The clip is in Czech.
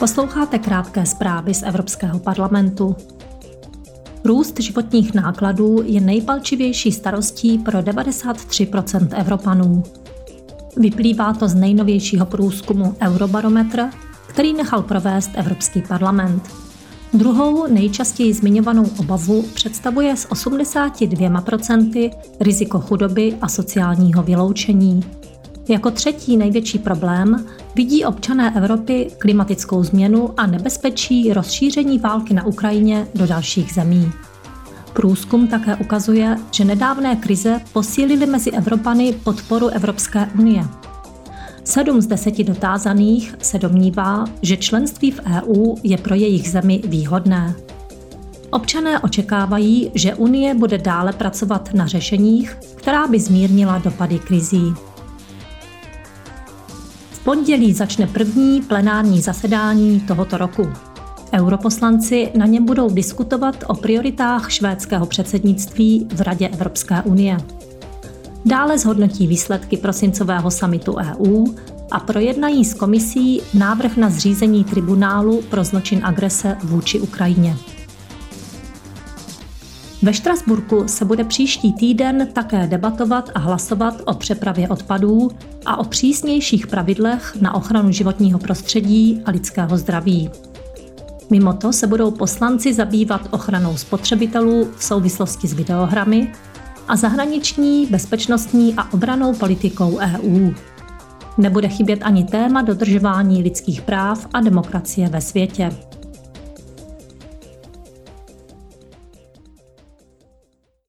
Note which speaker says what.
Speaker 1: Posloucháte krátké zprávy z Evropského parlamentu. Růst životních nákladů je nejpalčivější starostí pro 93% Evropanů. Vyplývá to z nejnovějšího průzkumu Eurobarometr, který nechal provést Evropský parlament. Druhou nejčastěji zmiňovanou obavu představuje s 82% riziko chudoby a sociálního vyloučení. Jako třetí největší problém vidí občané Evropy klimatickou změnu a nebezpečí rozšíření války na Ukrajině do dalších zemí. Průzkum také ukazuje, že nedávné krize posílily mezi Evropany podporu Evropské unie. Sedm z deseti dotázaných se domnívá, že členství v EU je pro jejich zemi výhodné. Občané očekávají, že Unie bude dále pracovat na řešeních, která by zmírnila dopady krizí pondělí začne první plenární zasedání tohoto roku. Europoslanci na něm budou diskutovat o prioritách švédského předsednictví v Radě Evropské unie. Dále zhodnotí výsledky prosincového samitu EU a projednají s komisí návrh na zřízení tribunálu pro zločin agrese vůči Ukrajině. Ve Štrasburku se bude příští týden také debatovat a hlasovat o přepravě odpadů a o přísnějších pravidlech na ochranu životního prostředí a lidského zdraví. Mimo to se budou poslanci zabývat ochranou spotřebitelů v souvislosti s videohrami a zahraniční, bezpečnostní a obranou politikou EU. Nebude chybět ani téma dodržování lidských práv a demokracie ve světě.